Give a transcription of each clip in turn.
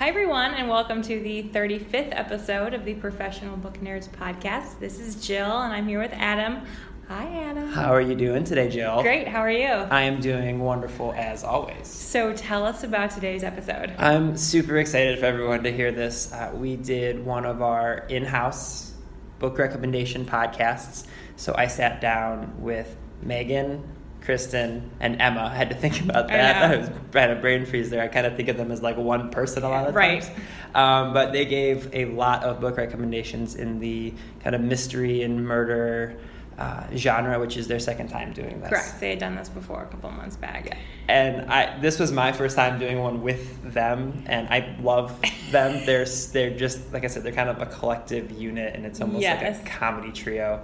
Hi, everyone, and welcome to the 35th episode of the Professional Book Nerds podcast. This is Jill, and I'm here with Adam. Hi, Adam. How are you doing today, Jill? Great, how are you? I am doing wonderful as always. So, tell us about today's episode. I'm super excited for everyone to hear this. Uh, we did one of our in house book recommendation podcasts. So, I sat down with Megan, Kristen, and Emma. I had to think about that. know. I, was, I had a brain freeze there. I kind of think of them as like one person a lot of Right. times. Um, but they gave a lot of book recommendations in the kind of mystery and murder uh, genre, which is their second time doing this. Correct, they had done this before a couple months back. and I this was my first time doing one with them, and I love them. they're they're just like I said, they're kind of a collective unit, and it's almost Yes. like a comedy trio.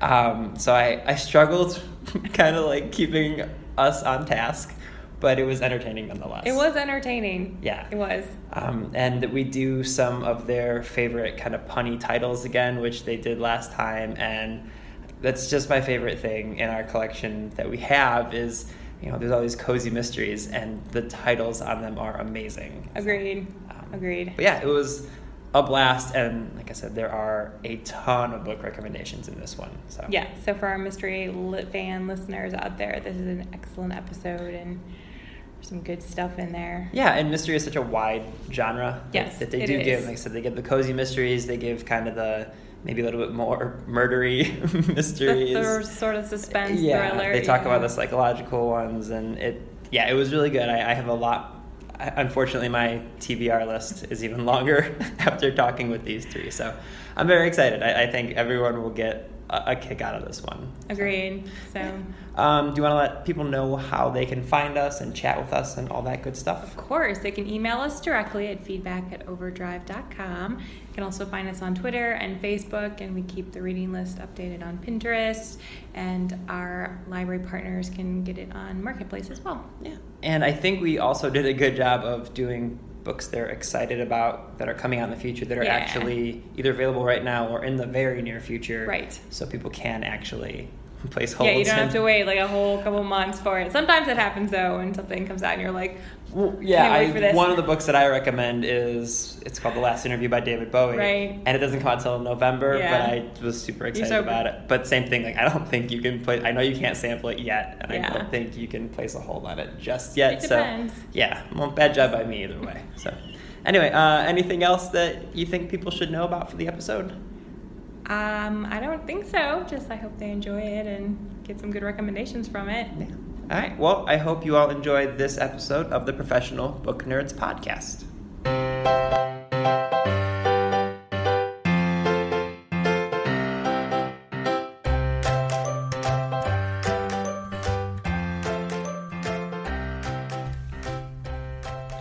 Um, so I I struggled, kind of like keeping us on task, but it was entertaining nonetheless. It was entertaining. Yeah. It was. Um, and we do some of their favorite kind of punny titles again, which they did last time, and that's just my favorite thing in our collection that we have is you know there's all these cozy mysteries, and the titles on them are amazing. Agreed. Um, Agreed. But yeah, it was a blast, and like I said, there are a ton of book recommendations in this one. So Yeah, so for our mystery lit fan listeners out there, this is an excellent episode and some good stuff in there. Yeah, and mystery is such a wide genre that- Yes, that they it do is. give. Like I said, they give the cozy mysteries. They give kind of the maybe a little bit more murdery The, mysteries. the sort of suspense yeah, thriller. they talk yeah. about the psychological ones, and it. Yeah, it was really good. I, I have a lot. Unfortunately, my TBR list is even longer after talking with these three. So, I'm very excited. I, I think everyone will get a, a kick out of this one. Agreed. So, Um, do you want to let people know how they can find us and chat with us and all that good stuff? of course, they can email us directly at feedback at overdrive.com. You can also find us on Twitter and Facebook, and we keep the reading list updated on Pinterest. And our library partners can get it on Marketplace as well. Yeah. And I think we also did a good job of doing books they're excited about that are coming out in the future that are Yeah. actually either available right now or in the very near future. Right. So people can actually place holds. Yeah, you don't have to wait like a whole couple months for it. Sometimes it happens though, when something comes out and you're like, Well, yeah, I, one of the books that I recommend is it's called The Last Interview by David Bowie, Right. And it doesn't come out until November, Yeah. but I was super excited so- about it. But same thing, like I don't think you can play. I know you can't sample it yet, and I don't think you can place a hold on it just yet. It so yeah, well, bad job by me either way. So anyway, uh, anything else that you think people should know about for the episode? Um, I don't think so. Just I hope they enjoy it and get some good recommendations from it. Yeah. All right. Well, I hope you all enjoyed this episode of the Professional Book Nerds podcast.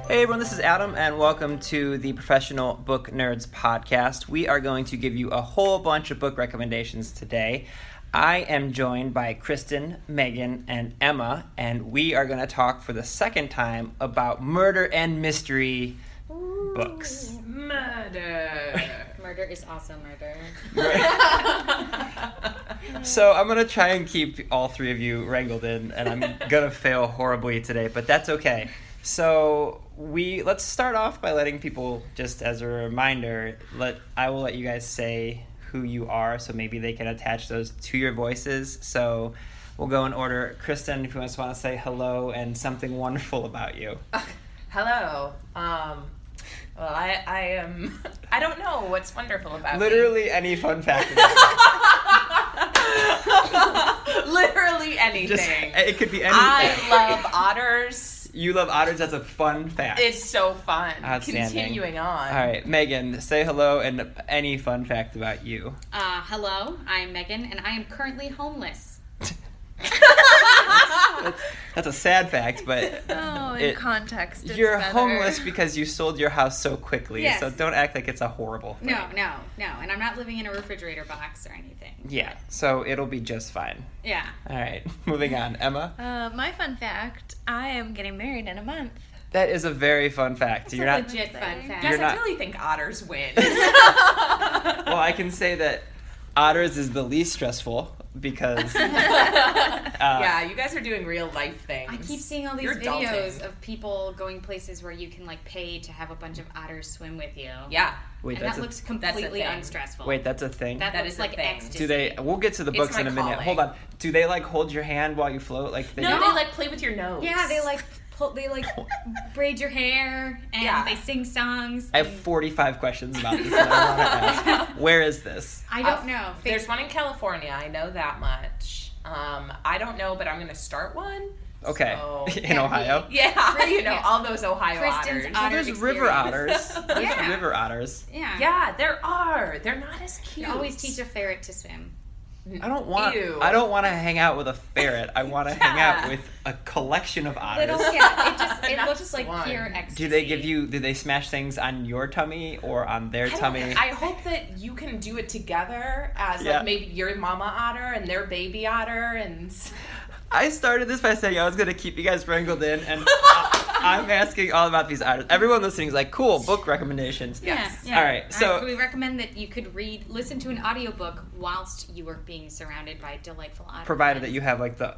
Hey everyone, this is Adam, and welcome to the Professional Book Nerds podcast. We are going to give you a whole bunch of book recommendations today. I am joined by Kristen, Megan, and Emma, and we are going to talk for the second time about murder and mystery books. Murder. Murder is also murder. So I'm gonna try and keep all three of you wrangled in, and I'm gonna fail horribly today, but that's okay. So we let's start off by letting people just as a reminder. Let I will let you guys say who you are, so maybe they can attach those to your voices. So we'll go in order. Kristen, if you just want to say hello and something wonderful about you. Hello. Um, well, I, I am. I don't know what's wonderful about me. Literally any fun fact. About Literally anything. just it could be anything. I love otters. You love otters. That's a fun fact. It's so fun. Outstanding. Continuing on. All right, Megan, say hello and any fun fact about you. Uh, hello, I'm Megan, and I am currently homeless. That's, that's a sad fact, but Oh, in It- context, it's you're better. homeless because you sold your house so quickly. Yes. So don't act like it's a horrible thing. No, no, no, and I'm not living in a refrigerator box or anything. Yeah, so it'll be just fine. Yeah. All right, moving on. Emma, Uh, my fun fact: I am getting married in a month. that is a very fun fact. You're a not. Legit fun fact. Guys, not- I really think otters win. Well, I can say that otters is the least stressful because uh, yeah, you guys are doing real life things. I keep seeing all these You're videos adulting. of people going places where you can like pay to have a bunch of otters swim with you. Yeah. wait, and that a, looks completely thing. unstressful. wait, that's a thing. that, That looks is a like thing. ecstasy. Do they? We'll get to the books in a minute. calling. Hold on. Do they like hold your hand while you float? Like they No, do? they like play with your nose. Yeah, they like pull, they like braid your hair and Yeah. they sing songs. I have 45 questions about this that I ask. Where is this? I don't Uh, know. There's one in California. I know that much. Um, I don't know, but I'm going to start one. Okay, So- in Ohio. Yeah, you know all those Ohio Kristen's otters. Otter there's river otters. There's Yeah. river otters. Yeah. Yeah, there are. They're not as You cute. always teach a ferret to swim. I don't want. Ew. I don't want to hang out with a ferret. I want to hang out with a collection of otters. Little, yeah, it just it looks just like one. pure ecstasy. Do they give you? Do they smash things on your tummy or on their I, tummy? I hope that you can do it together as Yeah. like maybe your mama otter and their baby otter and I started this by saying I was going to keep you guys wrangled in, and I, I'm asking all about these otters. Everyone listening is like, cool, book recommendations. Yes. Yeah, yeah. All right, uh, so- we recommend that you could read, listen to an audiobook whilst you were being surrounded by delightful otter. Provided that you have like the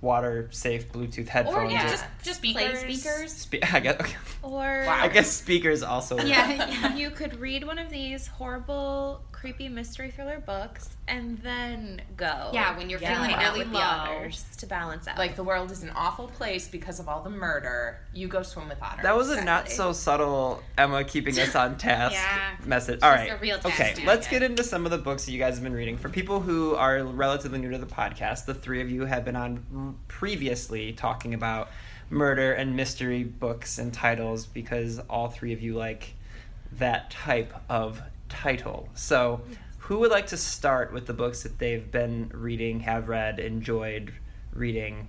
water safe Bluetooth headphones. or yeah, or- just just play Speakers. speakers. Spe- I guess. okay. Or I guess speakers also. work. Yeah, yeah. you could read one of these horrible, creepy mystery thriller books and then go. Yeah, when you're Yeah. feeling really with low. the otters to balance out. like the world is an awful place because of all the murder. You go swim with otters. That was a not so subtle Emma keeping us on task Yeah. message. All She's right. a real task okay, now, let's guys. get into some of the books that you guys have been reading. For people who are relatively new to the podcast, the three of you have been on previously talking about murder and mystery books and titles because all three of you like that type of title. So, who would like to start with the books that they've been reading, have read, enjoyed reading?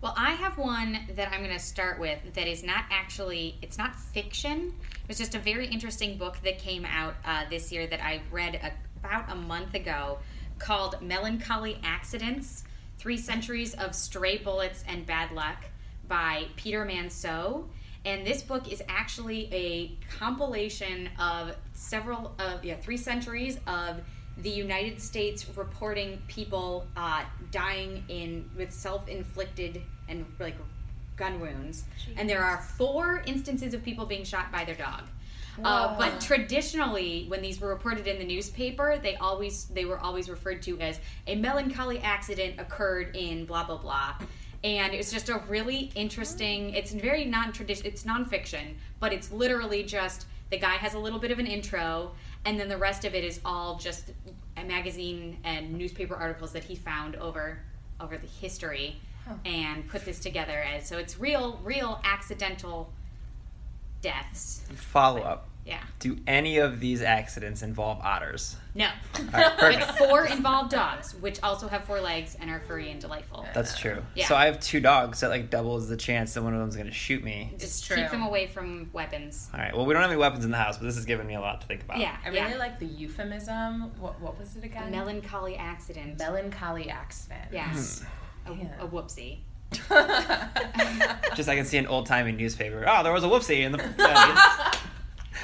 Well, I have one that I'm going to start with that is not actually, it's not fiction. It was just a very interesting book that came out uh, this year that I read a, about a month ago called Melancholy Accidents Three Centuries of Stray Bullets and Bad Luck by Peter Manseau. And this book is actually a compilation of several of, yeah, three centuries of the United States reporting people uh, dying in with self-inflicted and like gun wounds, and there are four instances of people being shot by their dog. Uh, but traditionally, when these were reported in the newspaper, they always they were always referred to as a melancholy accident occurred in blah blah blah, and it's just a really interesting. It's very non-tradition. It's nonfiction, but it's literally just the guy has a little bit of an intro, and then the rest of it is all just a magazine and newspaper articles that he found over over the history, and put this together as so it's real real accidental deaths. Follow up. Yeah. Do any of these accidents involve otters? No. All right, But four involved dogs, which also have four legs and are furry and delightful. That's true. Yeah. So I have two dogs that like doubles the chance that one of them's going to shoot me. Just true. keep them away from weapons. All right. Well, we don't have any weapons in the house, but this has given me a lot to think about. Yeah. I really yeah. like the euphemism. What, what was it A again? melancholy accident. Melancholy accident. yes. Hmm. A, Yeah. a whoopsie. Just I can see an old timey newspaper. Oh, there was a whoopsie in the. Uh,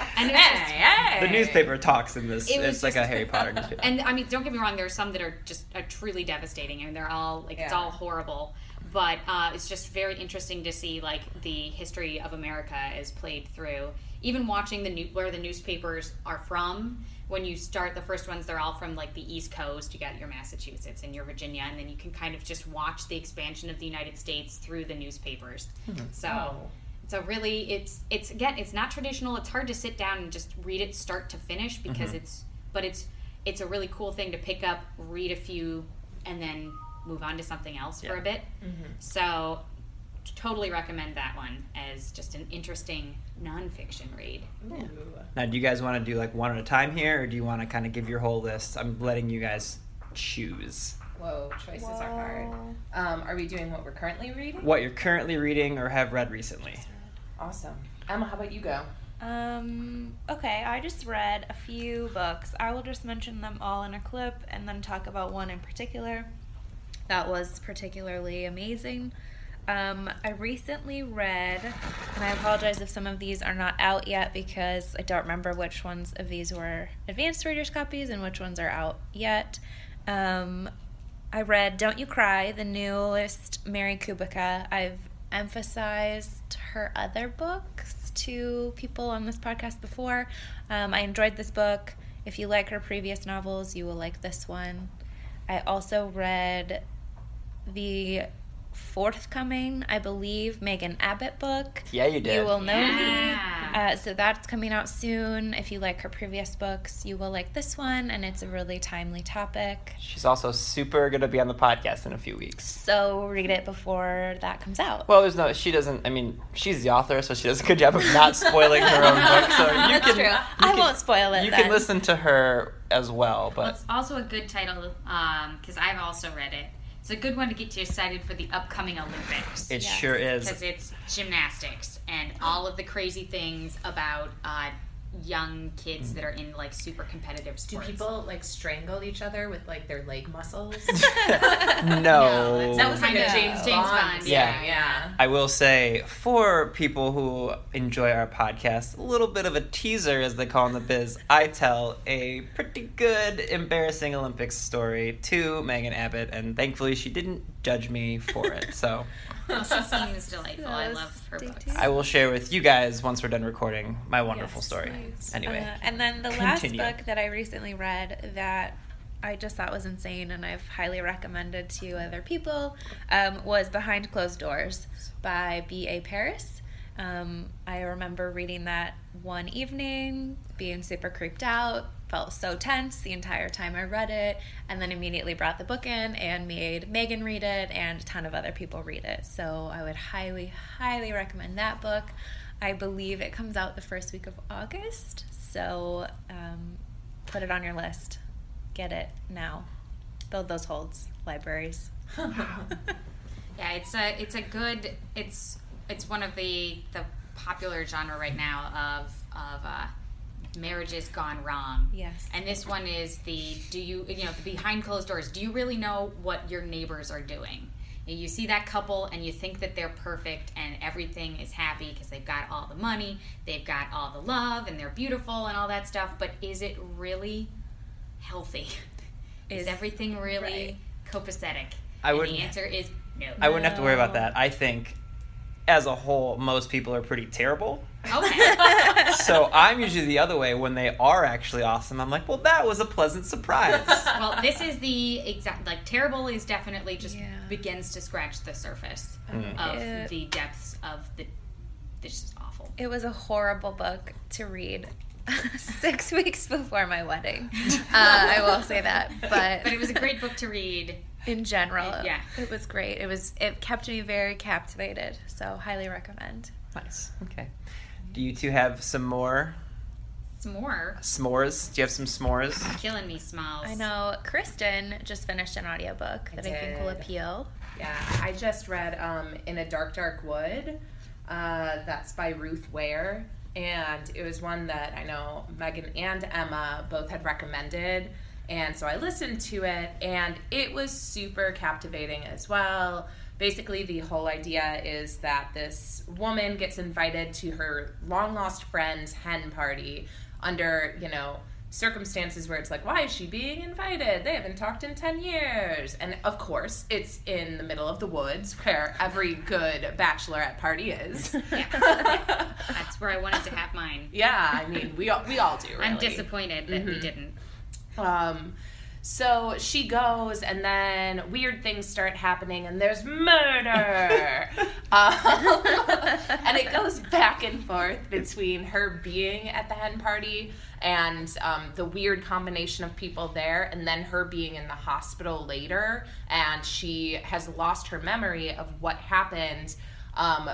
uh, And it's just, hey, hey. the newspaper talks in this. It It's like a Harry Potter newspaper. and I mean, don't get me wrong. There are some that are just are truly devastating, and they're all like it's all horrible. But uh, it's just very interesting to see like the history of America is played through. Even watching the new where the newspapers are from. When you start the first ones, they're all from like the East Coast. You got your Massachusetts and your Virginia, and then you can kind of just watch the expansion of the United States through the newspapers. So Oh. It's a really it's it's again it's not traditional it's hard to sit down and just read it start to finish because it's but it's it's a really cool thing to pick up read a few and then move on to something else for a bit so totally recommend that one as just an interesting nonfiction read Ooh. now, do you guys want to do like one at a time here, or do you want to kind of give your whole list? I'm letting you guys choose Whoa, choices are hard. Um, are we doing what we're currently reading? what you're currently reading or have read recently. Awesome. Emma, how about you go? Um, okay, I just read a few books. I will just mention them all in a clip and then talk about one in particular that was particularly amazing. Um, I recently read, and I apologize if some of these are not out yet because I don't remember which ones of these were advanced readers' copies and which ones are out yet. Um, I read Don't You Cry, the newest Mary Kubica. I've emphasized her other books to people on this podcast before. Um, I enjoyed this book. If you like her previous novels, you will like this one. I also read the forthcoming, I believe, Megan Abbott book. Yeah, you did. You will know Yeah. me. Uh, so that's coming out soon. If you like her previous books, you will like this one, and it's a really timely topic. She's also super going to be on the podcast in a few weeks. So read it before that comes out. Well, there's no. She doesn't. I mean, she's the author, so she does a good job of not spoiling her own book. So you That's can. true. you I can- won't spoil it. You then. can listen to her as well, Well, but it's also a good title because I've also read it. It's a good one to get you excited for the upcoming Olympics. it Yes. sure is. because it's gymnastics and all of the crazy things about uh, young kids mm. that are in like super competitive sports. Do people like strangle each other with like their leg muscles? no. that was like a Yeah. James, James Bond. Bond, thing, yeah. yeah. I will say, for people who enjoy our podcast, a little bit of a teaser, as they call in the biz. I tell a pretty good, embarrassing Olympics story to Megan Abbott, and thankfully she didn't judge me for it. So Well, she seems delightful. I love her stay books. tuned. I will share with you guys once we're done recording my wonderful Yes, story. nice. Anyway, Uh, and then the last book that I recently read that I just thought was insane and I've highly recommended to other people um, was Behind Closed Doors by B.A. Paris. Um, I remember reading that one evening, being super creeped out, felt so tense the entire time I read it, and then immediately brought the book in and made Megan read it and a ton of other people read it. So I would highly, highly recommend that book. I believe it comes out the first week of August, so um, put it on your list. Get it now. Build those holds, libraries. Yeah, it's a it's a good it's it's one of the the popular genre right now of of uh, marriages gone wrong. Yes. And this one is the do you you know the behind closed doors. Do you really know what your neighbors are doing? You see that couple and you think that they're perfect and everything is happy because they've got all the money, they've got all the love, and they're beautiful and all that stuff. But is it really healthy? Is, Is- everything really right. copacetic? I and wouldn't- The answer is no. I wouldn't have to worry about that. I think, as a whole, most people are pretty terrible. Okay. so I'm usually the other way when they are actually awesome. I'm like, well, that was a pleasant surprise. well, this is the exact like terrible is definitely just Yeah. begins to scratch the surface Mm. of It- the depths of the. This is awful. It was a horrible book to read six weeks before my wedding. Uh, I will say that, but But it was a great book to read. in general. Yeah. it was great. It was it kept me very captivated. So highly recommend. nice. Okay. Do you two have some more It's more s'mores? Do you have some s'mores? killing me, Smalls. I know Kristen just finished an audiobook I that I think will appeal. Yeah, I just read um, In a Dark, Dark Wood. Uh, that's by Ruth Ware. And it was one that I know Megan and Emma both had recommended. And so I listened to it, and it was super captivating as well. Basically, the whole idea is that this woman gets invited to her long lost friend's hen party under, you know, circumstances where it's like, why is she being invited? They haven't talked in 10 years. And of course, it's in the middle of the woods where every good bachelorette party is. Yeah. That's where I wanted to have mine. yeah, I mean, we all, we all do, really. I'm disappointed that we Mhm. didn't. Um, so she goes, and then weird things start happening, and there's murder. um, and it goes back and forth between her being at the hen party and um, the weird combination of people there, and then her being in the hospital later, and she has lost her memory of what happened. Um,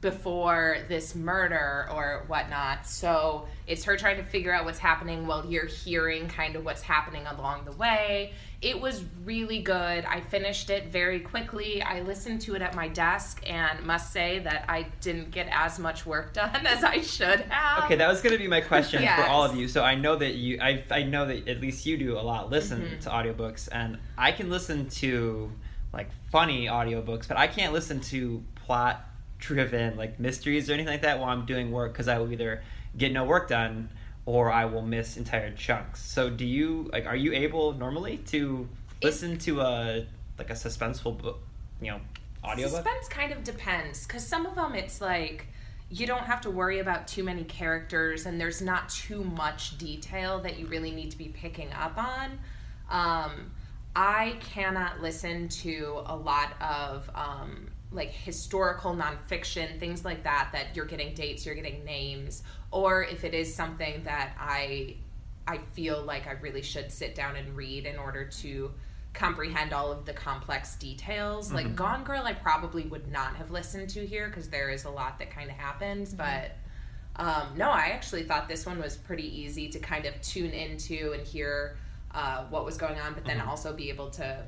before this murder or whatnot. So it's her trying to figure out what's happening while you're hearing kind of what's happening along the way. It was really good. I finished it very quickly. I listened to it at my desk and must say that I didn't get as much work done as I should have. Okay, that was going to be my question for all of you. So I know that you, I, I know that at least you do a lot listen Mhm. to audiobooks, and I can listen to like funny audiobooks, but I can't listen to plot driven like mysteries or anything like that while I'm doing work because I will either get no work done or I will miss entire chunks. So do you like are you able normally to listen to a like a suspenseful book, you know, audiobook? Suspense kind of depends because some of them it's like you don't have to worry about too many characters and there's not too much detail that you really need to be picking up on. Um, I cannot listen to a lot of um, like historical nonfiction, things like that, that you're getting dates, you're getting names, or if it is something that I I feel like I really should sit down and read in order to comprehend all of the complex details. Like Gone Girl, I probably would not have listened to here because there is a lot that kind of happens. But um, no, I actually thought this one was pretty easy to kind of tune into and hear uh, what was going on, but then also be able to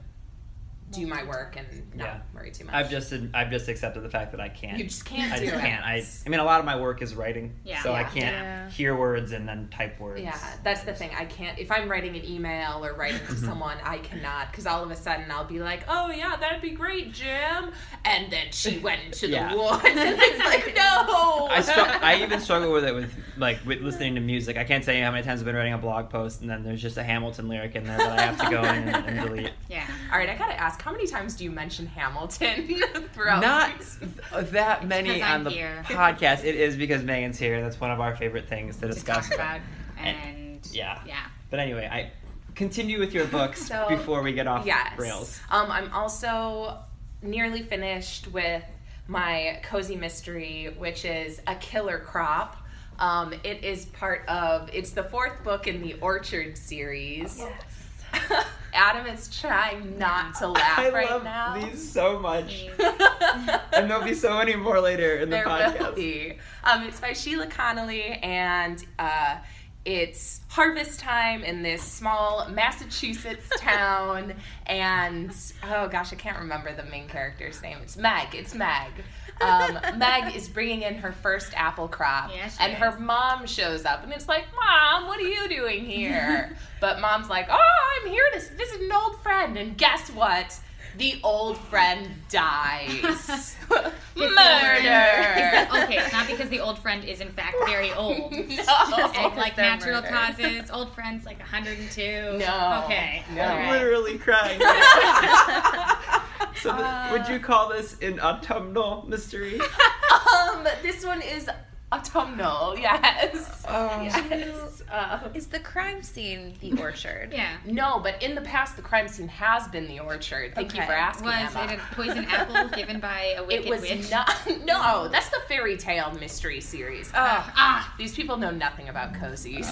do my work and not Yeah. worry too much. I've just I've just accepted the fact that I can't. You just can't I do just it. can't. I I mean, a lot of my work is writing, Yeah. so I can't Yeah. hear words and then type words. Yeah, that's the thing. I can't. If I'm writing an email or writing to mm-hmm. someone, I cannot because all of a sudden I'll be like, "Oh yeah, that'd be great, Jim," and then she went into Yeah. the woods, and it's like, no. I str- I even struggle with it with like with listening to music. I can't tell you how many times I've been writing a blog post and then there's just a Hamilton lyric in there that I have to go in and, and delete. Yeah. all right, I gotta ask, how many times do you mention Hamilton throughout? Not these? th- that many 'cause I'm on the here. podcast. It is because Megan's here. That's one of our favorite things to To discuss. talk about And- and yeah. yeah. But anyway, I continue with your books So, before we get off yes. rails. Um, I'm also nearly finished with my cozy mystery, which is a killer crop. Um, it is part of. It's the fourth book in the Orchard series. Adam is trying not to laugh I right love now. these so much, and there'll be so many more later in the there podcast. will be. Um, it's by Sheila Connolly, and uh, it's harvest time in this small Massachusetts town. And oh gosh, I can't remember the main character's name. It's Meg. It's Meg. Um, Meg is bringing in her first apple crop, Yeah, and her mom shows up, and it's like, "Mom, what are you doing here?" but mom's like, "Oh, I'm here to visit an old friend." And guess what? The old friend dies. Murder. Is that- okay, it's not because the old friend is in fact very old. No. And like natural murdered. causes, old friends like 102. No. Okay. No. I'm right. literally crying. so, th- would you call this an autumnal mystery? um, this one is autumnal. Yes. Oh. yes. Uh, Is the crime scene the orchard? Yeah. no, but in the past, the crime scene has been the orchard. Thank you for asking. Was Emma. it a poison apple given by a wicked It was witch? not. No, that's the fairy tale mystery series. Ah, ah, these people know nothing about cozies.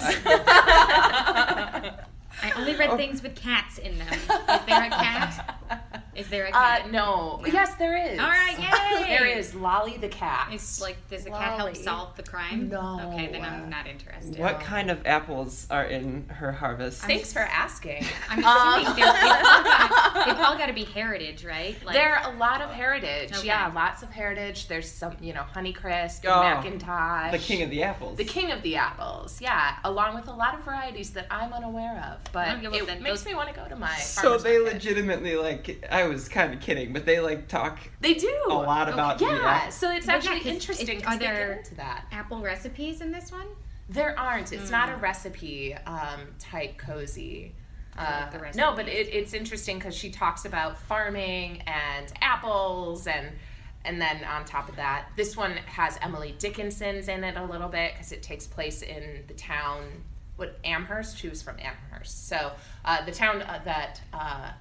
I only read things with cats in them. Is there a cat? Is there a Uh, cat? no. Yes, there is. All right, yay! there is Lolly the cat. Is like does the cat help solve the crime? No. Okay, then I'm not interested. What kind of apples are in her harvest? Thanks for asking. I'm Um, assuming they're, they've, all got, they've all got to be heritage, right? Like, there are a lot of heritage. Okay. Yeah, lots of heritage. There's some, you know, Honeycrisp, Oh, McIntosh. the king of the apples. the king of the apples. Yeah, along with a lot of varieties that I'm unaware of. But it makes those- me want to go to my. So they market. legitimately like. I was kind of kidding, but they like talk They do a lot about the Yeah, apples. so it's Well, yeah, interesting it- are there- into that. apple recipes in this one. There aren't. It's not a Hmm. recipe um, type cozy. Uh, like no, but it, it's interesting because she talks about farming and apples and and then on top of that, this one has Emily Dickinson's in it a little bit because it takes place in the town. What Amherst? She was from Amherst, so uh, the town uh, that uh,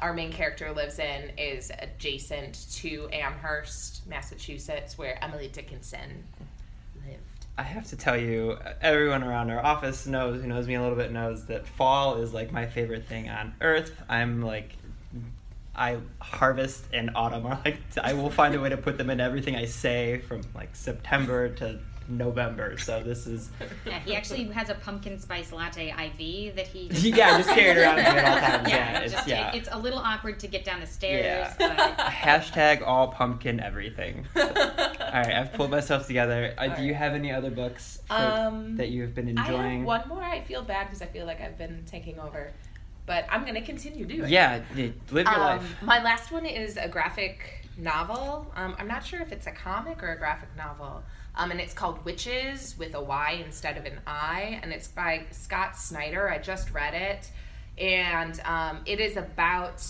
our main character lives in is adjacent to Amherst, Massachusetts, where Emily Dickinson lived. I have to tell you, everyone around our office knows, who knows me a little bit, knows that fall is like my favorite thing on earth. I'm like, I harvest and autumn are like, I will find a way to put them in everything I say from like September to November. So this is, Yeah, he actually has a pumpkin spice latte IV that he. yeah, just carried around at all times. Yeah, Yeah, it's, just- yeah. it's a little awkward to get down the stairs, Yeah. but Hashtag all pumpkin everything. All right, I've pulled myself together. Uh, do you have any other books for, Um, that you've been I enjoying? have one more. I feel bad because I feel like I've been taking over, but I'm gonna continue doing. Yeah, live your Um, life. My last one is a graphic novel. Um, I'm not sure if it's a comic or a graphic novel. Um, and it's called Wytches with a Y instead of an I, and it's by Scott Snyder. I just read it, and um, it is about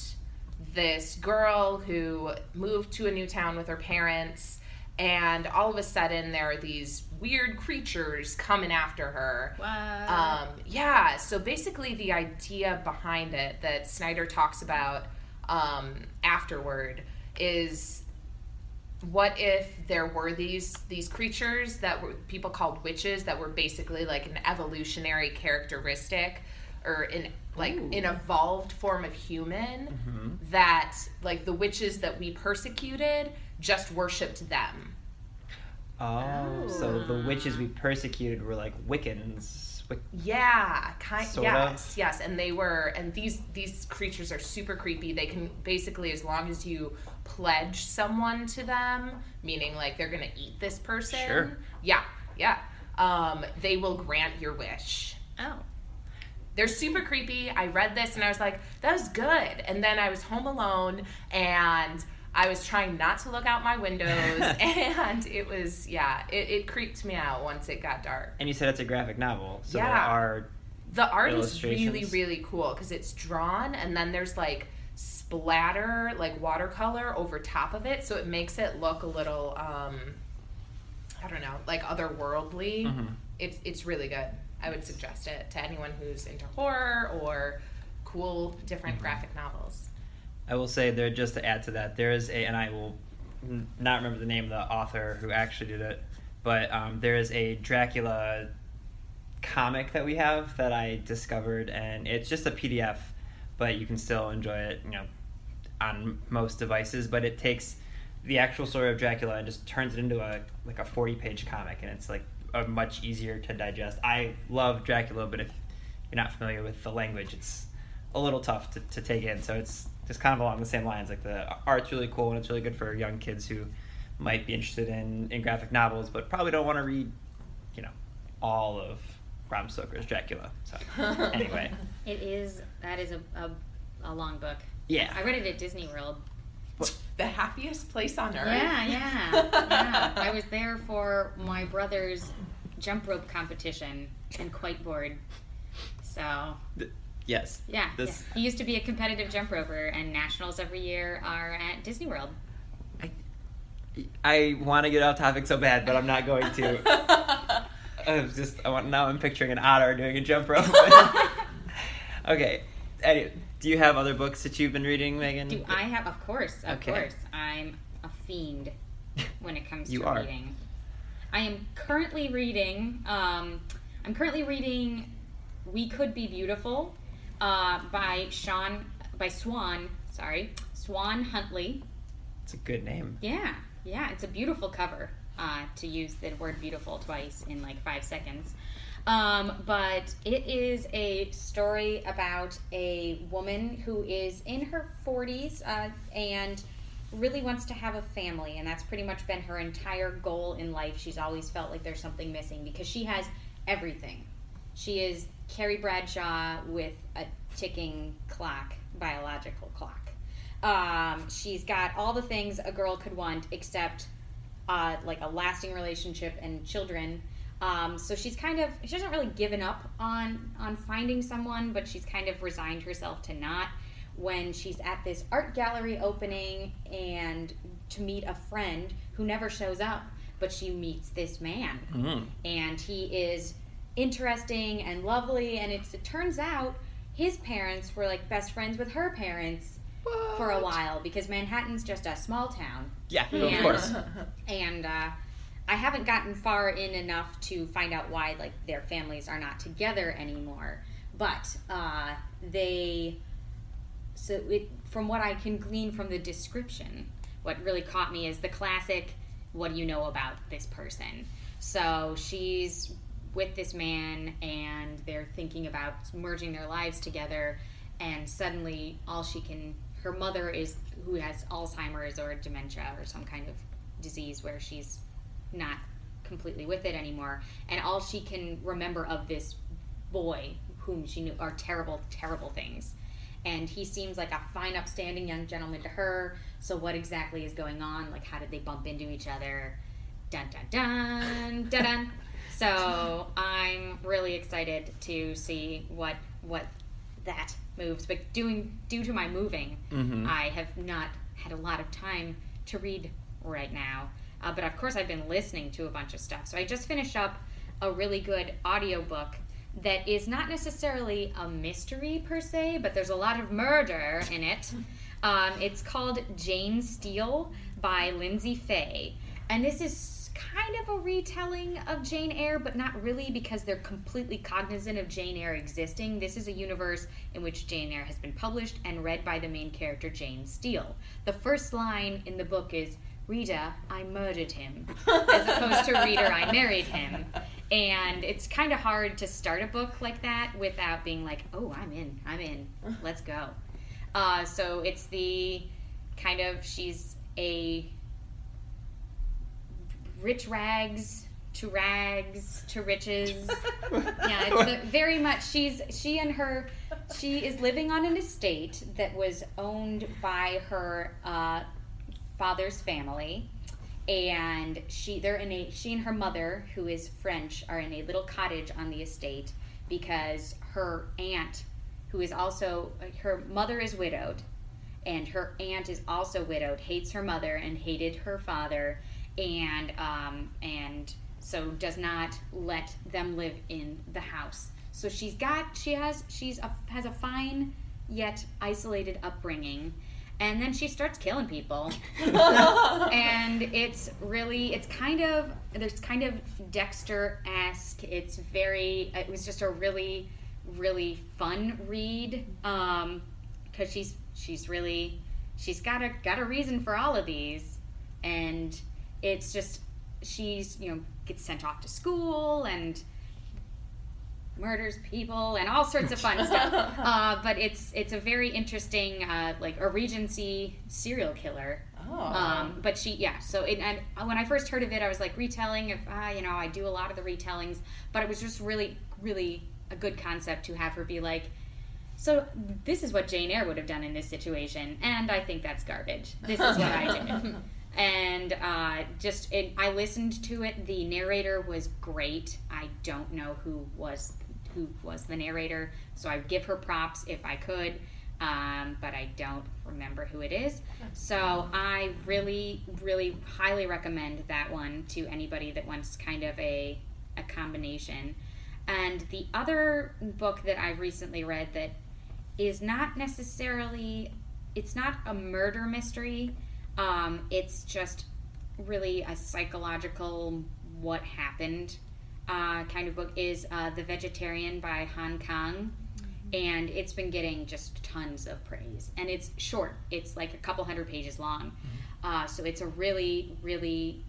this girl who moved to a new town with her parents, and all of a sudden there are these weird creatures coming after her. Wow. Um, yeah, so basically, the idea behind it that Snyder talks about um, afterward is what if there were these these creatures that were people called witches that were basically like an evolutionary characteristic or in like Ooh. an evolved form of human mm-hmm. that like the witches that we persecuted just worshipped them Oh, so the ah. witches we persecuted were like Wiccans. Wic- Yeah, kind Sort of. yes, yes, and they were, and these these creatures are super creepy. They can basically, as long as you pledge someone to them, meaning like they're gonna eat this person. Sure. Yeah, yeah. Um, they will grant your wish. oh. They're super creepy. I read this and I was like, that was good. And then I was home alone and I was trying not to look out my windows, and it was yeah, it, it creeped me out once it got dark. And you said it's a graphic novel, so there Yeah. are The art is really, really cool because it's drawn and then there's like splatter, like watercolor over top of it, so it makes it look a little, um, I don't know, like otherworldly. Mhm. It's it's really good. I would suggest it to anyone who's into horror or cool different Mm-hmm. graphic novels. I will say there just to add to that, there is a, and I will n- not remember the name of the author who actually did it, but um, there is a Dracula comic that we have that I discovered, and it's just a PDF, but you can still enjoy it, you know, on most devices. But it takes the actual story of Dracula and just turns it into a like a forty page comic, and it's like a much easier to digest. I love Dracula, but if you're not familiar with the language, it's a little tough to, to take in. So it's just kind of along the same lines. Like the art's really cool and it's really good for young kids who might be interested in, in graphic novels, but probably don't want to read, you know, all of Bram Stoker's Dracula. So anyway, It is, that is a, a, a long book. yeah. I read it at Disney World. The happiest place on earth. Yeah, yeah, yeah. I was there for my brother's jump rope competition and quite bored. So, Yes. yeah, This yeah. He used to be a competitive jump roper, and nationals every year are at Disney World. I want to get off topic so bad, but I'm not going to. I was just I want now I'm picturing an otter doing a jump rope. okay. Anyway, do you have other books that you've been reading, Megan? Do I have? Of course, of Okay. course. I'm a fiend when it comes You to are. reading. I am currently reading. Um, I'm currently reading "We Could Be Beautiful" uh, by Sean by Swan. Sorry, Swan Huntley. It's a good name. Yeah, yeah, it's a beautiful cover. Uh, to use the word "beautiful" twice in like five seconds. Um, but it is a story about a woman who is in her 40s uh, and really wants to have a family, and that's pretty much been her entire goal in life. She's always felt like there's something missing because she has everything. She is Carrie Bradshaw with a ticking clock, biological clock. Um, she's got all the things a girl could want, except uh, like a lasting relationship and children. Um, so she's kind of she hasn't really given up on on finding someone, but she's kind of resigned herself to not. When she's at this art gallery opening and to meet a friend who never shows up, but she meets this man Mm. and he is interesting and lovely and it's, it turns out his parents were like best friends with her parents for a while because manhattan's just a small town Yeah, Yeah. of course. and uh, i haven't gotten far in enough to find out why like their families are not together anymore but uh, they so it from what i can glean from the description what really caught me is the classic what do you know about this person so she's with this man and they're thinking about merging their lives together and suddenly all she can her mother is who has alzheimer's or dementia or some kind of disease where she's not completely with it anymore. And all she can remember of this boy whom she knew are terrible terrible things. And he seems like a fine upstanding young gentleman to her. So what exactly is going on? Like how did they bump into each other? Dun dun dun. Dun dun. So I'm really excited to see what what that moves. But doing due to my moving, Mhm. I have not had a lot of time to read right now. Uh, but of course, I've been listening to a bunch of stuff. So I just finished up a really good audiobook that is not necessarily a mystery per se, but there's a lot of murder in it. Um, it's called Jane Steele by Lyndsay Faye. And this is kind of a retelling of Jane Eyre, but not really because they're completely cognizant of Jane Eyre existing. This is a universe in which Jane Eyre has been published and read by the main character, Jane Steele. The first line in the book is, Rita, I murdered him, as opposed to Reader, I married him. And it's kind of hard to start a book like that without being like, oh, I'm in, I'm in, let's go. Uh, so it's the kind of, she's a rich rags to rags to riches. yeah, it's very much. She's she and her. She is living on an estate that was owned by her uh, father's family, and she they're in a she and her mother, who is French, are in a little cottage on the estate because her aunt, who is also her mother is widowed, and her aunt is also widowed, hates her mother and hated her father, and um, and so does not let them live in the house. So she's got she has she's a, has a fine yet isolated upbringing, and then she starts killing people, and it's really it's kind of there's kind of Dexter esque. It's very it was just a really really fun read um because she's she's really she's got a got a reason for all of these and it's just she's you know gets sent off to school and murders people and all sorts of fun stuff uh, but it's it's a very interesting uh, like a regency serial killer Oh. um, but she, yeah. So it, and when I first heard of it, I was like retelling. If ah, you know, I do a lot of the retellings, but it was just really, really a good concept to have her be like, so this is what Jane Eyre would have done in this situation, and I think that's garbage. This is what I did. And uh, just, it, I listened to it. The narrator was great. I don't know who was who was the narrator, so I give her props if I could um, but I don't remember who it is. So I really, really highly recommend that one to anybody that wants kind of a a combination. And the other book that I recently read that is not necessarily it's not a murder mystery. Um, it's just really a psychological what happened uh, kind of book is uh, The Vegetarian by Han Kang. And it's been getting just tons of praise. And it's short; it's like a couple hundred pages long, uh, so it's a really, really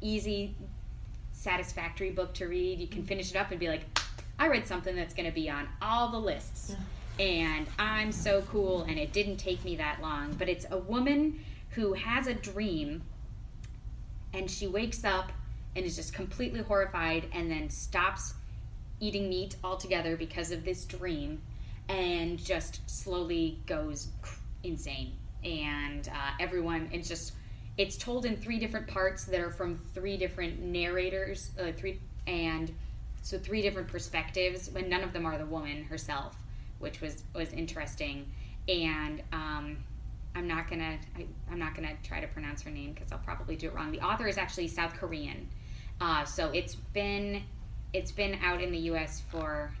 easy, satisfactory book to read. You can finish it up and be like, "I read something that's going to be on all the lists." And I'm so cool, and it didn't take me that long. But it's a woman who has a dream, and she wakes up and is just completely horrified, and then stops eating meat altogether because of this dream and just slowly goes insane and uh, everyone it's just it's told in three different parts that are from three different narrators uh, three and so three different perspectives when none of them are the woman herself which was was interesting and um, i'm not gonna I, i'm not gonna try to pronounce her name because i'll probably do it wrong the author is actually south korean uh, so it's been it's been out in the U.S. for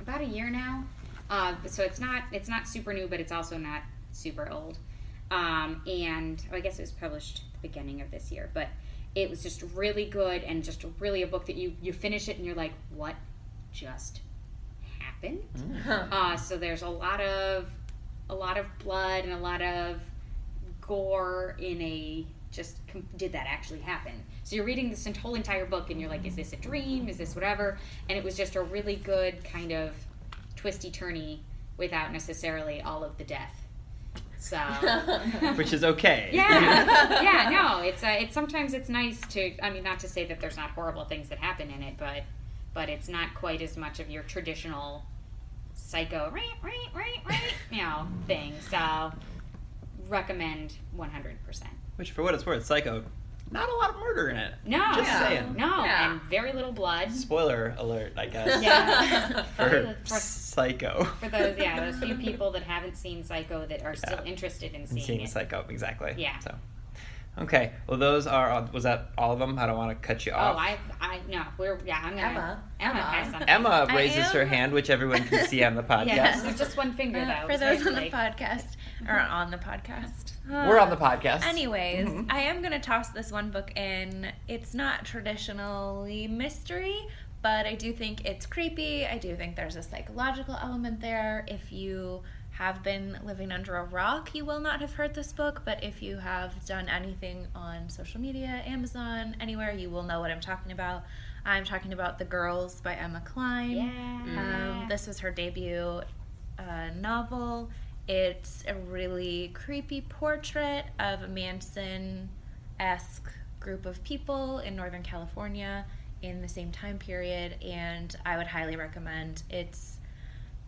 about a year now, uh, so it's not it's not super new, but it's also not super old. Um, and oh, I guess it was published at the beginning of this year, but it was just really good and just really a book that you you finish it and you're like, what just happened? Uh, so there's a lot of a lot of blood and a lot of gore in a just did that actually happen? So you're reading this whole entire book and you're like is this a dream? Is this whatever? And it was just a really good kind of twisty turny without necessarily all of the death. So Which is okay. yeah. Yeah no it's uh, it's sometimes it's nice to i mean not to say that there's not horrible things that happen in it but but it's not quite as much of your traditional psycho right right right right you know thing so recommend 100% Which, for what it's worth, Psycho not a lot of murder in it. No, Just Yeah. saying. no, Yeah. and very little blood. Spoiler alert, I guess. Yeah. For For- Psycho. For those, yeah, those few people that haven't seen Psycho that are still Yeah. interested in And seeing, seeing it. Psycho, exactly. Yeah. So, okay. Well, those are. Was that all of them? I don't want to cut you off. Oh. I, I, no, we're, yeah, I'm gonna. Emma. Emma, Emma. has something. Emma raises her hand, which everyone can see on the podcast. Yes, with just one finger Uh, though. for those on the podcast or on the podcast. We're on the podcast. Anyways, Mhm. I am going to toss this one book in. It's not traditionally mystery, but I do think it's creepy. I do think there's a psychological element there. If you have been living under a rock, you will not have heard this book, but if you have done anything on social media, Amazon, anywhere, you will know what I'm talking about. I'm talking about The Girls by Emma Cline. Yeah. Um, this was her debut uh, novel. It's a really creepy portrait of a Manson esque group of people in Northern California in the same time period, and I would highly recommend. It's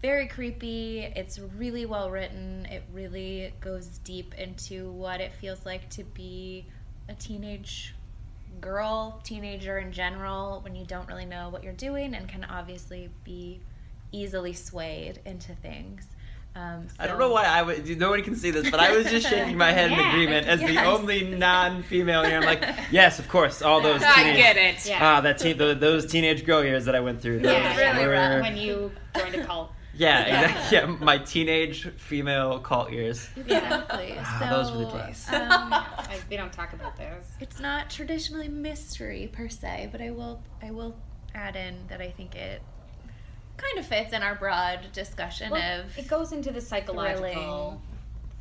very creepy, it's really well written, it really goes deep into what it feels like to be a teenage girl, teenager in general, when you don't really know what you're doing and can obviously be easily swayed into things. Um, I don't know why I would. Nobody can see this, but I was just shaking my head in agreement as the only non-female here. I'm like, yes, of course, all those. I Teenage, get it. Yeah. Ah, that teen, those, those teenage girl years that I went through. Those Yeah, really were- when you joined a cult. Yeah, Yeah. exactly. Yeah, my teenage female cult years. Exactly. Wow, so, those were the days. Um, Like, we don't talk about those. it's not traditionally mystery per se, but I will I will add in that I think it kind of fits in our broad discussion Well, of it goes into the psychological thrilling.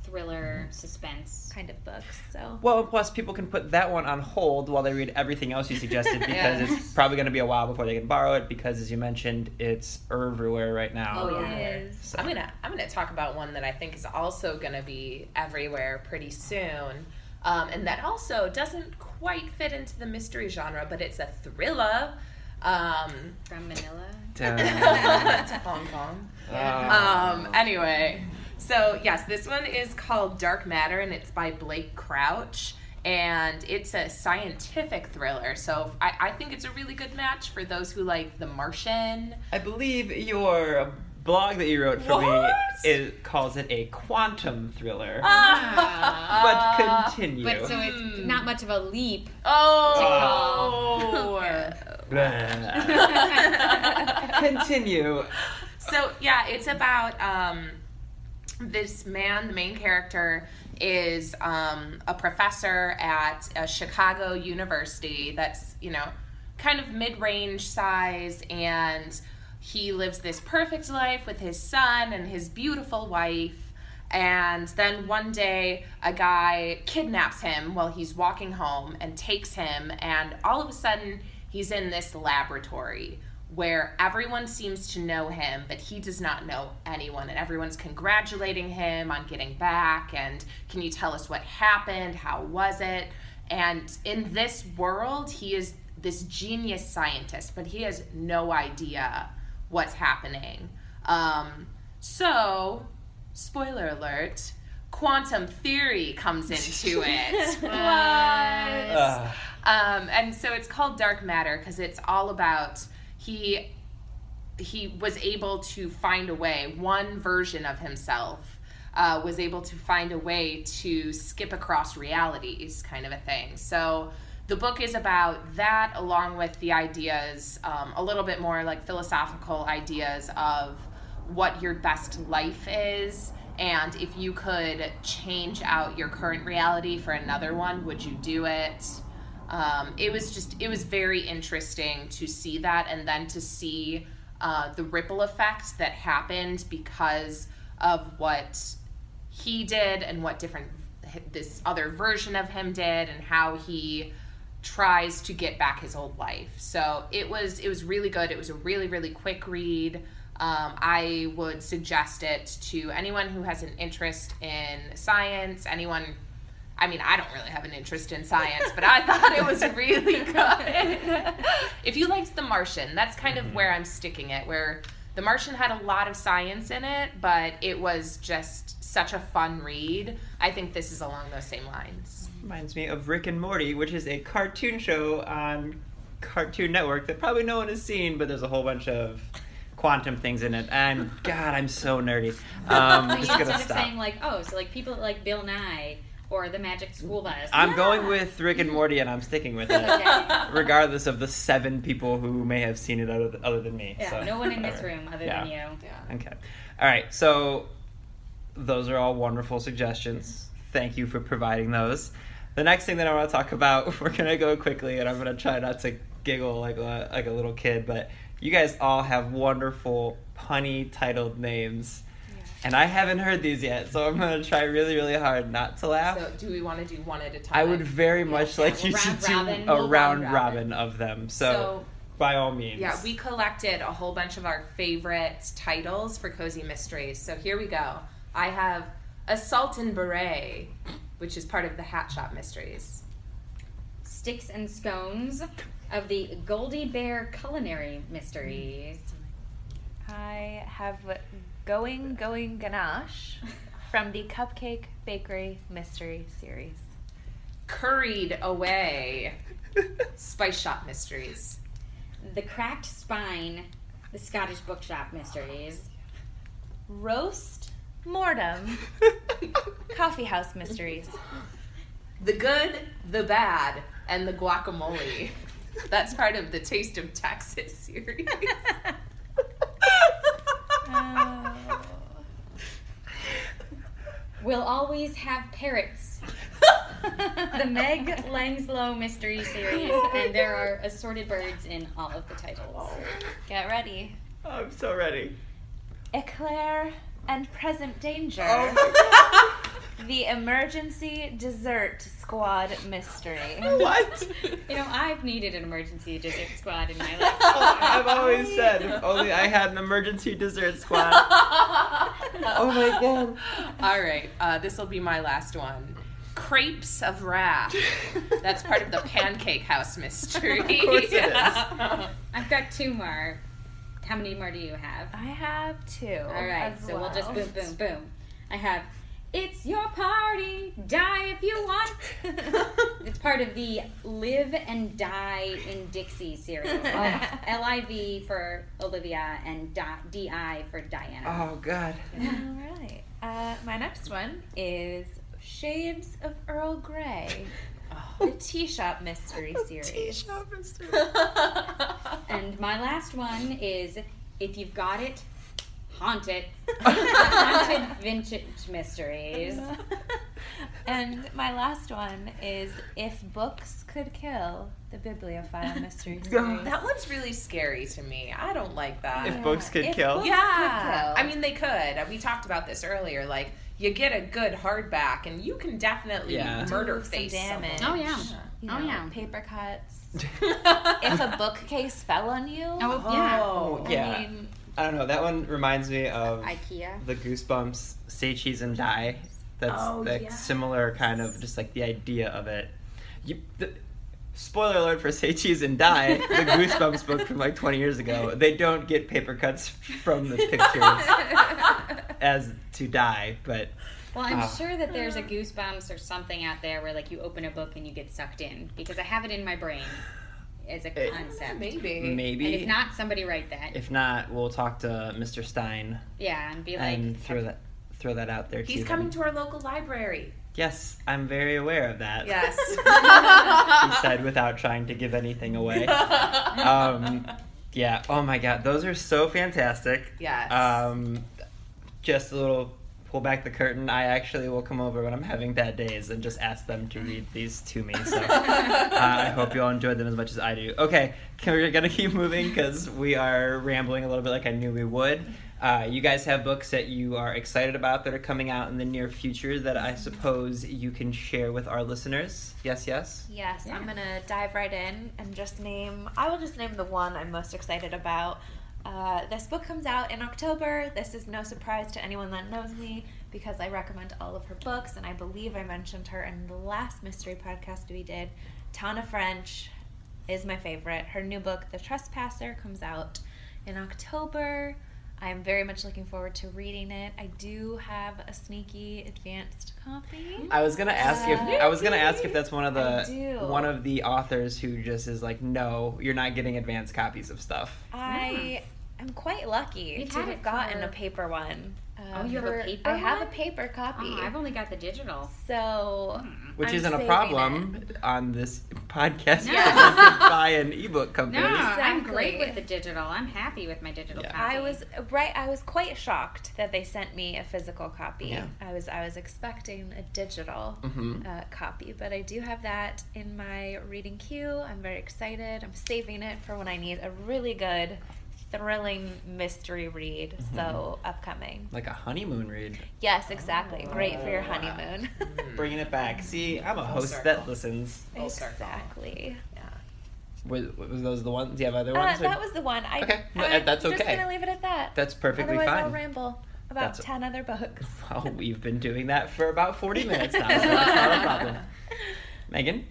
Thriller suspense. kind of books. So Well, plus people can put that one on hold while they read everything else you suggested because Yeah. it's probably going to be a while before they can borrow it because, as you mentioned, it's everywhere right now. Oh, it yeah. is. I'm gonna I'm gonna talk about one that I think is also gonna be everywhere pretty soon, um, and that also doesn't quite fit into the mystery genre, but it's a thriller. Um, From Manila. to Hong Kong. Ah. Um, anyway, so yes, this one is called Dark Matter, and it's by Blake Crouch. And it's a scientific thriller, so I, I think it's a really good match for those who like The Martian. I believe your blog that you wrote for What? me it calls it a quantum thriller. Ah. but continue. But so it's Hmm. not much of a leap. Oh, Blah. continue. so yeah, it's about um, this man. The main character is um, a professor at a Chicago university. That's you know kind of mid-range size, and he lives this perfect life with his son and his beautiful wife. And then one day, a guy kidnaps him while he's walking home and takes him, and all of a sudden, he's in this laboratory where everyone seems to know him, but he does not know anyone, and everyone's congratulating him on getting back. And can you tell us what happened? How was it? And in this world, he is this genius scientist, but he has no idea what's happening. Um, so, spoiler alert. Quantum theory comes into it. What? Ugh. Um, and so it's called Dark Matter because it's all about he he was able to find a way. One version of himself uh, was able to find a way to skip across realities, kind of a thing. So the book is about that, along with the ideas, um, a little bit more like philosophical ideas of what your best life is. And if you could change out your current reality for another one, would you do it? Um, it was just it was very interesting to see that and then to see uh, the ripple effect that happened because of what he did and what different this other version of him did and how he tries to get back his old life. So it was it was really good. It was a really really quick read. Um, i would suggest it to anyone who has an interest in science anyone I mean, I don't really have an interest in science, but I thought it was really good. if you liked The Martian, that's kind of where I'm sticking it, where The Martian had a lot of science in it, but it was just such a fun read. I think this is along those same lines. Reminds me of Rick and Morty, which is a cartoon show on Cartoon Network that probably no one has seen, but there's a whole bunch of quantum things in it. And God, I'm so nerdy. Um, So just instead gonna of stop. saying like, oh, so like people like Bill Nye or the Magic School Bus. I'm Yeah. going with Rick and Morty, and I'm sticking with it, Okay. regardless of the seven people who may have seen it other, other than me. Yeah, so, no one in this room other Yeah. than you. Yeah. Okay. All right. So those are all wonderful suggestions. Thank you for providing those. The next thing that I want to talk about, we're gonna go quickly, and I'm gonna try not to giggle like a, like a little kid, but you guys all have wonderful punny titled names, and I haven't heard these yet, so I'm gonna try really really hard not to laugh. So, do we want to do one at a time? I would very much Yeah, like you round to do a round round robin robin. of them. So, So- by all means. Yeah, we collected a whole bunch of our favorite titles for Cozy Mysteries. So here we go. I have Assault and Beret, which is part of the Hat Shop Mysteries. Sticks and Scones of the Goldie Bear Culinary Mysteries. I have Going Going Ganache from the Cupcake Bakery Mystery Series. Curried Away, Spice Shop Mysteries. The Cracked Spine, the Scottish Bookshop Mysteries. Roast Mortem Coffee House Mysteries. The Good, the Bad, and the Guacamole. That's part of the Taste of Texas series. Oh. We'll always have parrots. the Meg Langslow Mystery Series, oh and there are assorted birds in all of the titles. Oh. Get ready. Oh, I'm so ready. Eclair and Present Danger. Oh my The Emergency Dessert Squad Mystery. What? You know, I've needed an emergency dessert squad in my life. I've always said if only I had an emergency dessert squad. Oh my god. All right, uh, this will be my last one. Crepes of Wrath. That's part of the Pancake House mystery. Of course it is. I've got two more. How many more do you have? I have two. All right, as so we'll just boom, boom, boom. I have It's Your Party, Die If You Want. it's part of the Live and Die in Dixie series. L I V for Olivia and Di- for Diana. Oh god. All right. Uh, my next one is Shades of Earl Grey, Oh. the Tea Shop Mystery Series. Tea Shop Mystery. and my last one is If You've Got It, Haunt It. the Haunted Vintage Mysteries. and my last one is If Books Could Kill, the Bibliophile Mystery Series. that one's really scary to me. I don't like that. If books could If kill. books- yeah, could I mean they could. We talked about this earlier. Like you get a good hardback, and you can definitely Yeah. murder Do some face damage. Oh, yeah. You Oh, yeah. Paper cuts. if a bookcase fell on you, Oh, yeah. Oh, I Yeah. mean, I don't know. That one reminds me of IKEA. the Goosebumps Say Cheese and Die. That's Oh, like yes. similar kind of just like the idea of it. You, the, spoiler alert for Say Cheese and Die, the Goosebumps book from like 20 years ago. They don't get paper cuts from the pictures as to die, but Well, I'm Ah. sure that there's a Goosebumps or something out there where like you open a book and you get sucked in because I have it in my brain as a concept. maybe. maybe. And if not, somebody write that. If not, we'll talk to Mr. Stine yeah, and be like, and throw that throw that out there. He's to coming them. to our local library. Yes, I'm very aware of that. Yes. he said without trying to give anything away. Um, yeah. Oh my God, those are so fantastic. Yes. Um, just a little pull back the curtain. I actually will come over when I'm having bad days and just ask them to read these to me. So uh, I hope you all enjoyed them as much as I do. Okay, can, we're gonna keep moving because we are rambling a little bit like I knew we would. Uh, you guys have books that you are excited about that are coming out in the near future that I suppose you can share with our listeners. Yes, yes. Yes, Yeah. I'm gonna dive right in and just name. I will just name the one I'm most excited about. Uh, this book comes out in October. This is no surprise to anyone that knows me because I recommend all of her books, and I believe I mentioned her in the last mystery podcast we did. Tana French is my favorite. Her new book, The Trespasser, comes out in October. I'm very much looking forward to reading it. I do have a sneaky advanced copy. I was gonna ask if I was gonna ask if that's one of the one of the authors who just is like, no, you're not getting advanced copies of stuff. I hmm. am quite lucky You've to have gotten for- a paper one. Oh, you have a for- paper I have one? a paper copy. Oh, I've only got the digital. so Which I'm isn't a saving problem on this podcast No. presented by an ebook company. No, I'm great with the digital. I'm happy with my digital Yeah. copy. I was right. I was quite shocked that they sent me a physical copy. Yeah. I was I was expecting a digital Mhm. uh, copy, but I do have that in my reading queue. I'm very excited. I'm saving it for when I need a really good, thrilling mystery read. Mm-hmm. So upcoming. Like a honeymoon read. Yes, exactly. Great for your Oh. honeymoon. Bringing it back. See, I'm a Full host circle. that listens. Full exactly. Yeah. Was, was those the ones? Do you have other Uh, ones? or- that was the one. I, Okay, no, I'm that's just gonna leave it at that. That's perfectly Otherwise, I'll ramble about That's- ten other books. Well, we've been doing that for about 40 minutes now, so that's not a problem. Megan?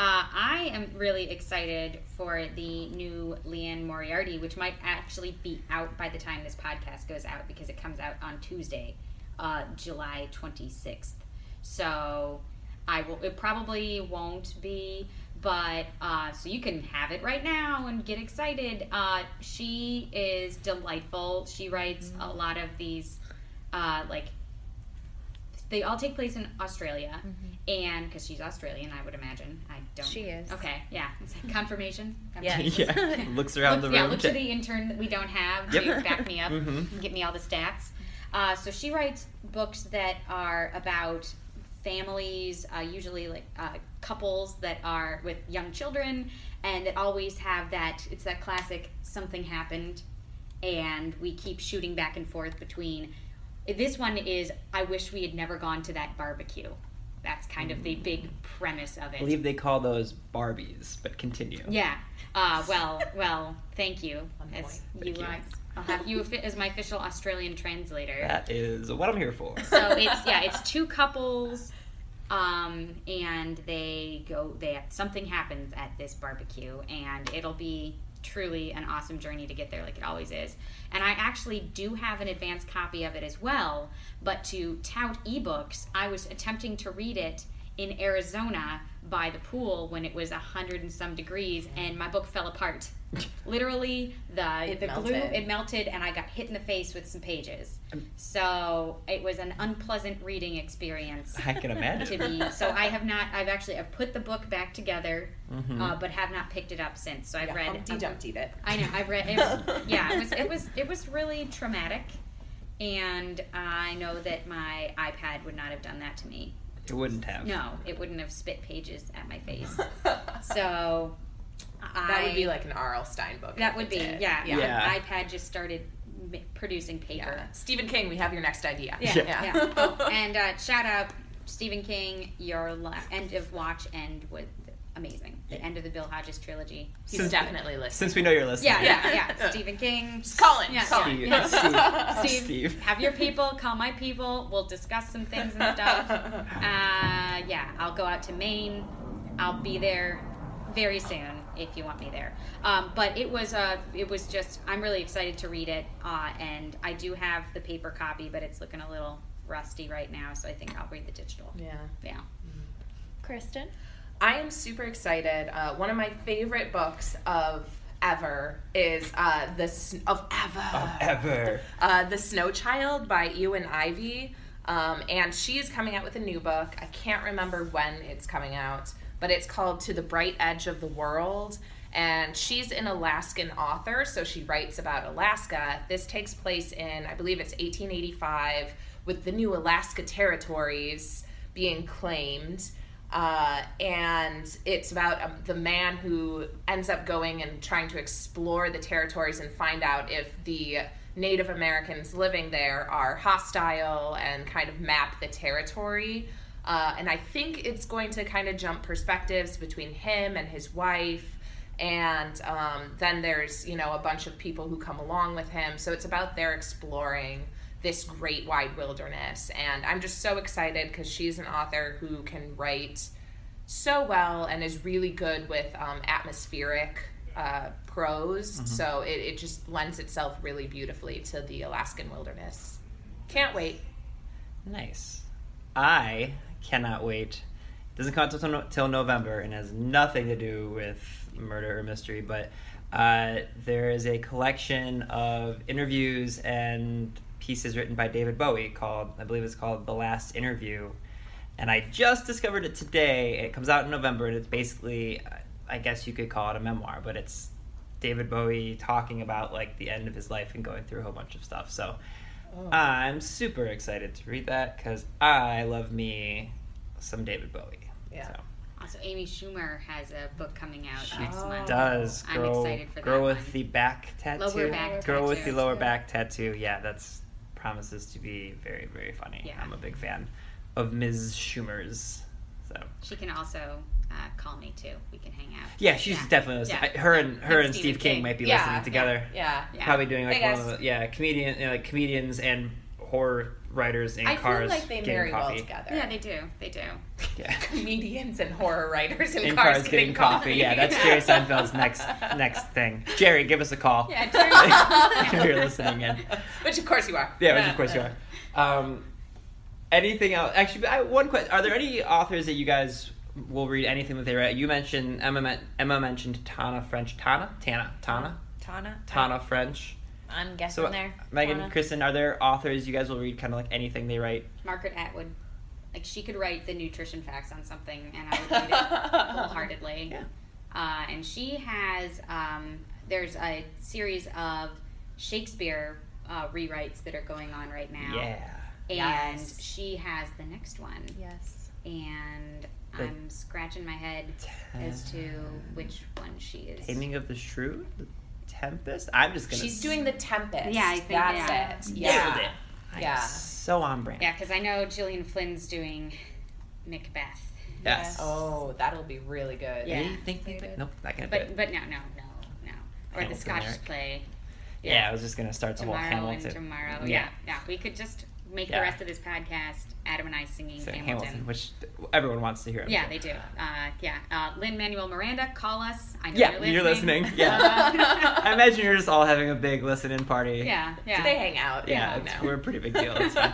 Uh, I am really excited for the new Liane Moriarty, which might actually be out by the time this podcast goes out because it comes out on Tuesday, uh, July 26th. So I will. It probably won't be, but uh, so you can have it right now and get excited. Uh, she is delightful. She writes a lot of these, uh, like they all take place in Australia, and because she's Australian, I would imagine. I don't. She is. Okay, yeah. It's like confirmation. Yes. yeah. Looks around Look, the yeah, room. look to the intern that we don't have to back me up Mhm. and get me all the stats. Uh, so she writes books that are about families, uh, usually like uh, couples that are with young children, and that always have that. It's that classic something happened, and we keep shooting back and forth between. This one is I wish we had never gone to that barbecue. That's kind of the big premise of it. I it. believe they call those Barbies, but continue. Yeah. Uh, well, well, thank you. As point. you, Thank you. I'll have you as my official Australian translator. That is what I'm here for. So it's yeah, it's two couples, um, and they go. They something happens at this barbecue, and it'll be truly an awesome journey to get there, like it always is. And I actually do have an advanced copy of it as well. But to tout ebooks, I was attempting to read it in Arizona by the pool when it was a hundred and some degrees, and my book fell apart. Literally, the It the glue it melted, and I got hit in the face with some pages. So it was an unpleasant reading experience I can imagine. to be. So I have not. I've actually I've put the book back together, Mhm. uh, but have not picked it up since. So I've Yeah, read. Humpty Dumpty it. I know. I've read. It was, yeah, it was. It was. It was really traumatic, and I know that my iPad would not have done that to me. It wouldn't have. No, it wouldn't have spit pages at my face. So I, that would be like an R.L. Stine book. that would be yeah. yeah. Yeah. My iPad just started m- producing paper. Yeah. Stephen King, we have your next idea. Yeah, Yeah. yeah. Oh, and uh, shout out Stephen King. Your la- end of watch end was amazing. The end of the Bill Hodges trilogy. He's Since- definitely listening. Since we know you're listening. Yeah, yeah, Yeah. yeah. Stephen King. Just call. Yeah, call yeah, yeah. Steve. Steve, Steve. have your people call my people. We'll discuss some things and stuff. Uh, yeah, I'll go out to Maine. I'll be there very soon if you want me there. Um, but it was uh, it was just I'm really excited to read it, uh, and I do have the paper copy, but it's looking a little rusty right now, so I think I'll read the digital. Yeah. Yeah. Kristen. I am super excited. Uh, one of my favorite books of ever is uh, the of ever Ever. uh, the Snow Child by Eowyn Ivey, um, and she is coming out with a new book. I can't remember when it's coming out, but it's called To the Bright Edge of the World. And she's an Alaskan author, so she writes about Alaska. This takes place in, I believe it's 1885, with the new Alaska territories being claimed. Uh, and it's about um, the man who ends up going and trying to explore the territories and find out if the Native Americans living there are hostile and kind of map the territory. Uh, and I think it's going to kind of jump perspectives between him and his wife. And um, then there's, you know, a bunch of people who come along with him. So it's about their exploring this great wide wilderness. And I'm just so excited because she's an author who can write so well and is really good with um, atmospheric uh, prose, so it, it just lends itself really beautifully to the Alaskan wilderness. Can't wait. Nice. I cannot wait. It Doesn't come out till, no- till November and has nothing to do with murder or mystery, but uh, there is a collection of interviews and pieces written by David Bowie called, I believe it's called The Last Interview. And I just discovered it today. It comes out in November and it's basically, I guess you could call it a memoir, but it's David Bowie talking about like the end of his life and going through a whole bunch of stuff. So oh. I'm super excited to read that because I love me some David Bowie. Yeah. So. Also, Amy Schumer has a book coming out She next month. does. I'm Girl, excited for girl that with one. the back tattoo. Lower back girl with the tattoo. lower back tattoo. Yeah, that's promises to be very very funny. Yeah. I'm a big fan of Ms. Schumer's. So She can also uh, call me too. We can hang out. yeah, she's Yeah. definitely listening. Yeah. Her and her And and Steve King, King. might be Yeah, listening together. Yeah. Yeah. Probably doing like Hey, one of guys. the yeah comedian you know, like comedians and horror writers in I cars feel like they getting marry well coffee. together. Yeah, they do. They do. Yeah. Comedians and horror writers in, in cars, cars, getting, coffee. Yeah, that's Jerry Seinfeld's next next thing. Jerry, give us a call. Yeah, if Jerry. you're listening in. Which of course you are. Yeah, which of course you are. Um, anything else? Actually, I, one question: Are there any authors that you guys will read anything that they write? You mentioned Emma. Emma mentioned Tana French. Tana, Tana, Tana, Tana. Tana French. I'm guessing So, there. Megan, Tana. Kristen, are there authors you guys will read kind of like anything they write? Margaret Atwood. Like she could write the nutrition facts on something, and I would read it wholeheartedly. Yeah. Uh, and she has um, there's a series of Shakespeare uh, rewrites that are going on right now. Yeah. And Yes. she has the next one. Yes. And The- I'm scratching my head as to which one she is. Taming of the Shrew, the Tempest. I'm just gonna. She's doing the Tempest. Yeah, I think- that's yeah. it. Nailed Yeah. I'm Yeah. So on brand. Yeah, because I know Gillian Flynn's doing Macbeth. Yes. Oh, that'll be really good. Yeah. You think they Excited. Nope, not gonna do But it. but no no no no. Or the Hamilton Scottish Lyric. play. Yeah, I was just gonna start the tomorrow whole Hamilton. and tomorrow. Yeah. Yeah. yeah, We could just make Yeah. the rest of this podcast Adam and I singing So Hamilton. Hamilton, which everyone wants to hear. I'm Yeah, sure. they do. Uh, yeah, uh, Lin-Manuel Miranda, call us. I know Yeah, you're you're listening. listening. Yeah. I imagine you're just all having a big listen-in party. yeah, yeah. They hang out. Yeah, you it's, know. we're a pretty big deal. It's fine.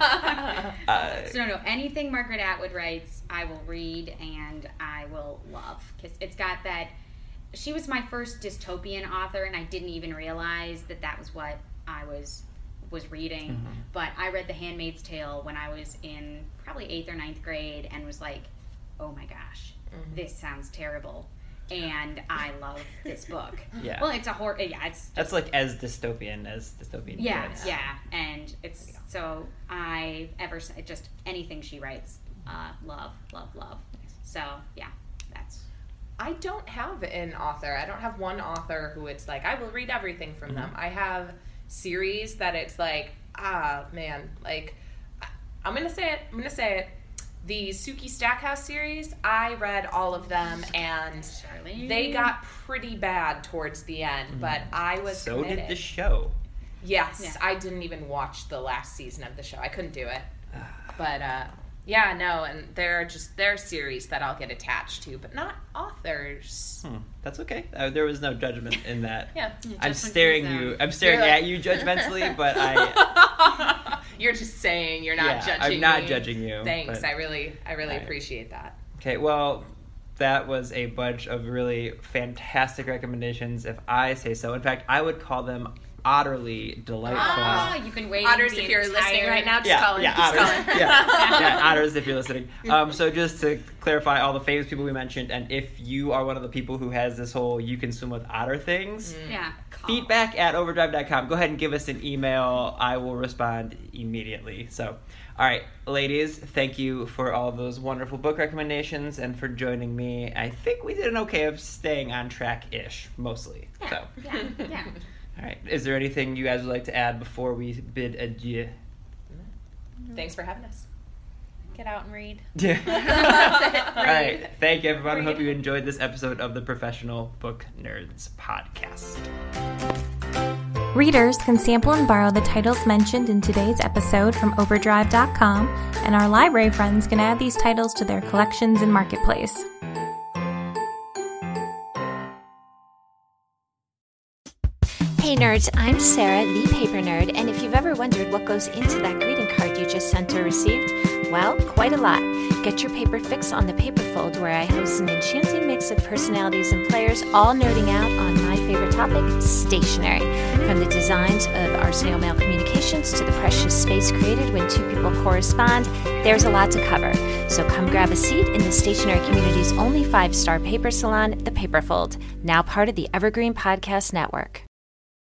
Uh, So no, no, anything Margaret Atwood writes, I will read and I will love because it's got that. She was my first dystopian author, and I didn't even realize that that was what I was was reading. Mm-hmm. But I read The Handmaid's Tale when I was in probably eighth or ninth grade, and was like, "Oh my gosh, Mm-hmm. this sounds terrible," and I love this book. Yeah. Well, it's a horror. Yeah, it's that's like as dystopian as dystopian yeah, gets. yeah, and it's so I ever just anything she writes, uh, love, love, love. So yeah, that's I don't have an author. I don't have one author who it's like I will read everything from them. I have series that it's like ah man, like I- I'm gonna say it. I'm gonna say it. The Sookie Stackhouse series, I read all of them and Charlene. they got pretty bad towards the end, but I was So did the show. Yes, Yeah. I didn't even watch the last season of the show. I couldn't do it. But uh, yeah, no, and there are just there are series that I'll get attached to, but not authors. Hmm, that's okay. Uh, there was no judgment in that. Yeah. I'm staring you. I'm staring like- at you judgmentally, but I. You're just saying you're not yeah, judging. I'm not me. judging you. Thanks. but- I really, I really Alright. appreciate that. Okay, well, that was a bunch of really fantastic recommendations, if I say so. In fact, I would call them utterly delightful. Ah, you can wait. Otters, if you're listening right now, just yeah, call in. yeah, just otters. call yeah, yeah, otters if you're listening. Um, so just to clarify, all the famous people we mentioned, and if you are one of the people who has this whole "you can swim with otter" things, Yeah. call. feedback at overdrive.com. Go ahead and give us an email. I will respond immediately. So, all right, ladies, thank you for all those wonderful book recommendations and for joining me. I think we did an okay of staying on track ish, mostly. Yeah. So, Yeah. Yeah. All right, is there anything you guys would like to add before we bid adieu? Thanks for having us. Get out and read. Yeah. That's it. All right. Thank you, everyone. Hope you enjoyed this episode of the Professional Book Nerds podcast. Readers can sample and borrow the titles mentioned in today's episode from Overdrive.com, and our library friends can add these titles to their collections in Marketplace. Hey nerds, I'm Sarah, the paper nerd, and if you've ever wondered what goes into that greeting card you just sent or received, well, quite a lot. Get your paper fix on the Paperfold, where I host an enchanting mix of personalities and players, all nerding out on my favorite topic, stationery. From the designs of our snail mail communications to the precious space created when two people correspond, there's a lot to cover. So come grab a seat in the stationery community's only five star paper salon, the Paperfold, now part of the Evergreen Podcast Network.